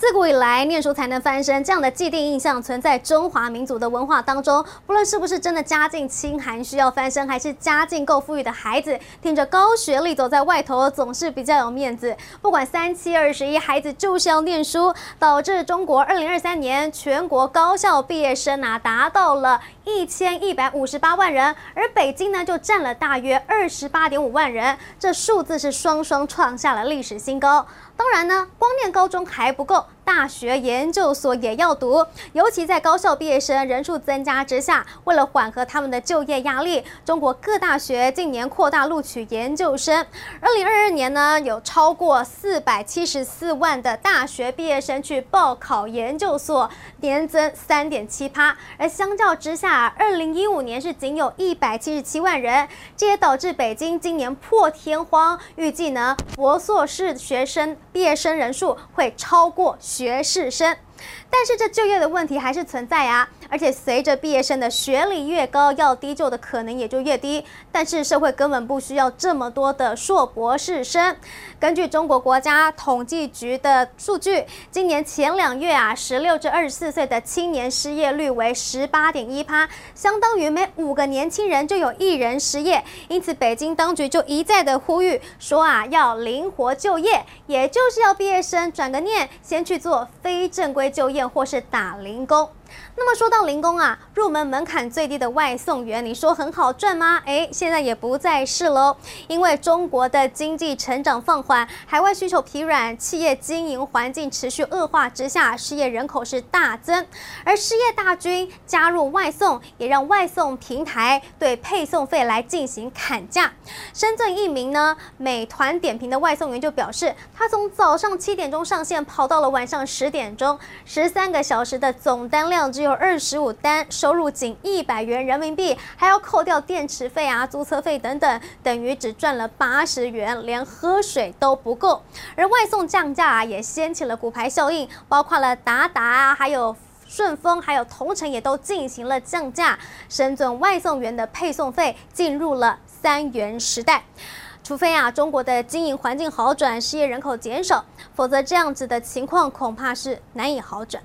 自古以来，念书才能翻身，这样的既定印象存在中华民族的文化当中。不论是不是真的家境清寒需要翻身，还是家境够富裕的孩子，听着高学历走在外头总是比较有面子。不管三七二十一，孩子就是要念书，导致中国二零二三年全国高校毕业生啊达到了一千一百五十八万人，而北京呢就占了大约二十八点五万人，这数字是双双创下了历史新高。当然呢，光念高中还不够。大学研究所也要读，尤其在高校毕业生人数增加之下，为了缓和他们的就业压力，中国各大学近年扩大录取研究生。二零二二年呢，有超过四百七十四万的大学毕业生去报考研究所，年增三点七趴。而相较之下，二零一五年是仅有一百七十七万人，这也导致北京今年破天荒，预计呢，博硕士学生毕业生人数会超过。学士生。但是这就业的问题还是存在啊，而且随着毕业生的学历越高，要低就的可能也就越低。但是社会根本不需要这么多的硕博士生。根据中国国家统计局的数据，今年前两月啊，十六至二十四岁的青年失业率为十八点一趴，相当于每五个年轻人就有一人失业。因此，北京当局就一再的呼吁说啊，要灵活就业，也就是要毕业生转个念，先去做非正规就业。或是打零工。那么说到零工啊，入门门槛最低的外送员，你说很好赚吗？哎，现在也不再是喽。因为中国的经济成长放缓，海外需求疲软，企业经营环境持续恶化之下，失业人口是大增。而失业大军加入外送，也让外送平台对配送费来进行砍价。深圳一名呢，美团点评的外送员就表示，他从早上七点钟上线，跑到了晚上十点钟，十三个小时的总单量只有二十五单，收入仅一百元人民币，还要扣掉电池费啊、租车费等等，等于只赚了八十元，连喝水都不够。而外送降价啊，也掀起了骨牌效应，包括了达达啊，还有顺丰，还有同城也都进行了降价。深圳外送员的配送费进入了三元时代，除非啊中国的经营环境好转，失业人口减少，否则这样子的情况恐怕是难以好转。